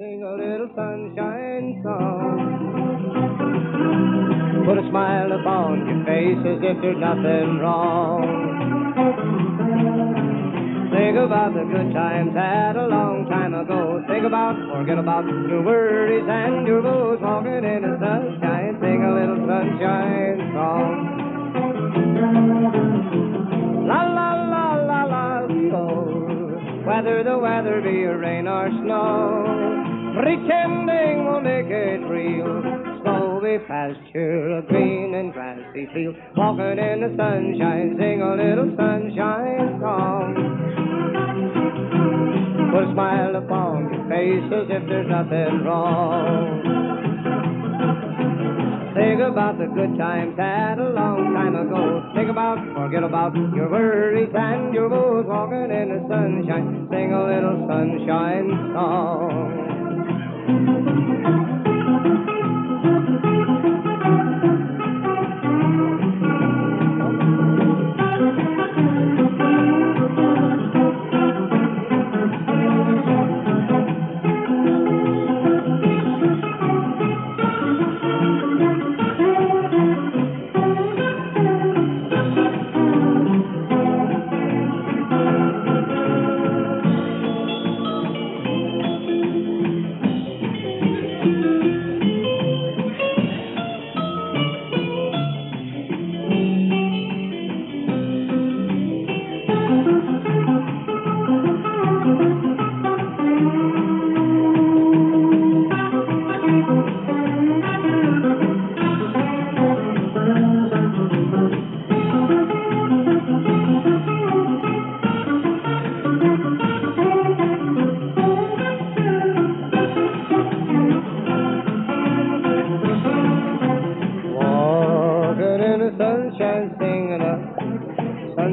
Sing a little sunshine song. Put a smile upon your face as if there's nothing wrong. Think about the good times had a long time ago. Think about, forget about your worries and your woes. Walking in the sunshine, sing a little sunshine song. La la la la la, oh. Whether the weather be rain or snow, pretending will make it real. Slowly past your green and grassy field, walking in the sunshine, sing a little sunshine song. Put a smile upon your face as if there's nothing wrong. Think about the good times had a long time ago. Think about, forget about your worries and your woes. Walking in the sunshine, sing a little sunshine song. Singing a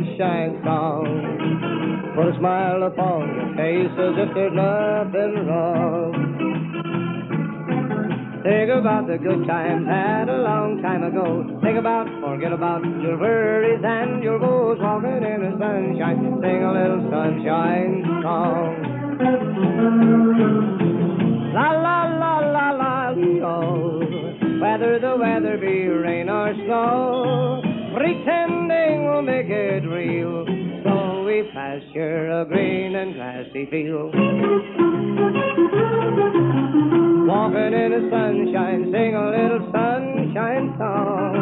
sunshine song. Put a smile upon your face as if there's nothing wrong. Think about the good times had a long time ago. Think about, forget about your worries and your woes. Walking in the sunshine, sing a little sunshine song. La la la la la oh. Whether the weather be rain or snow, pretending will make it real. So we pasture a green and grassy field. Walking in the sunshine, sing a little sunshine song.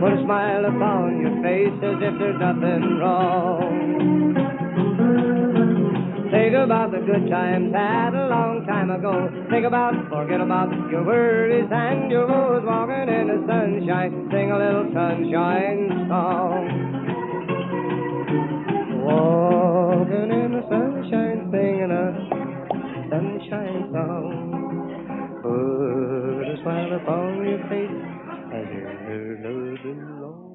Put a smile upon your face as if there's nothing wrong. Think about the good times had a long time ago. Think about, forget about your worries and your woes. Walking in the sunshine, sing a little sunshine song. Walking in the sunshine, singing a sunshine song. Put a smile upon your face as you heard the long.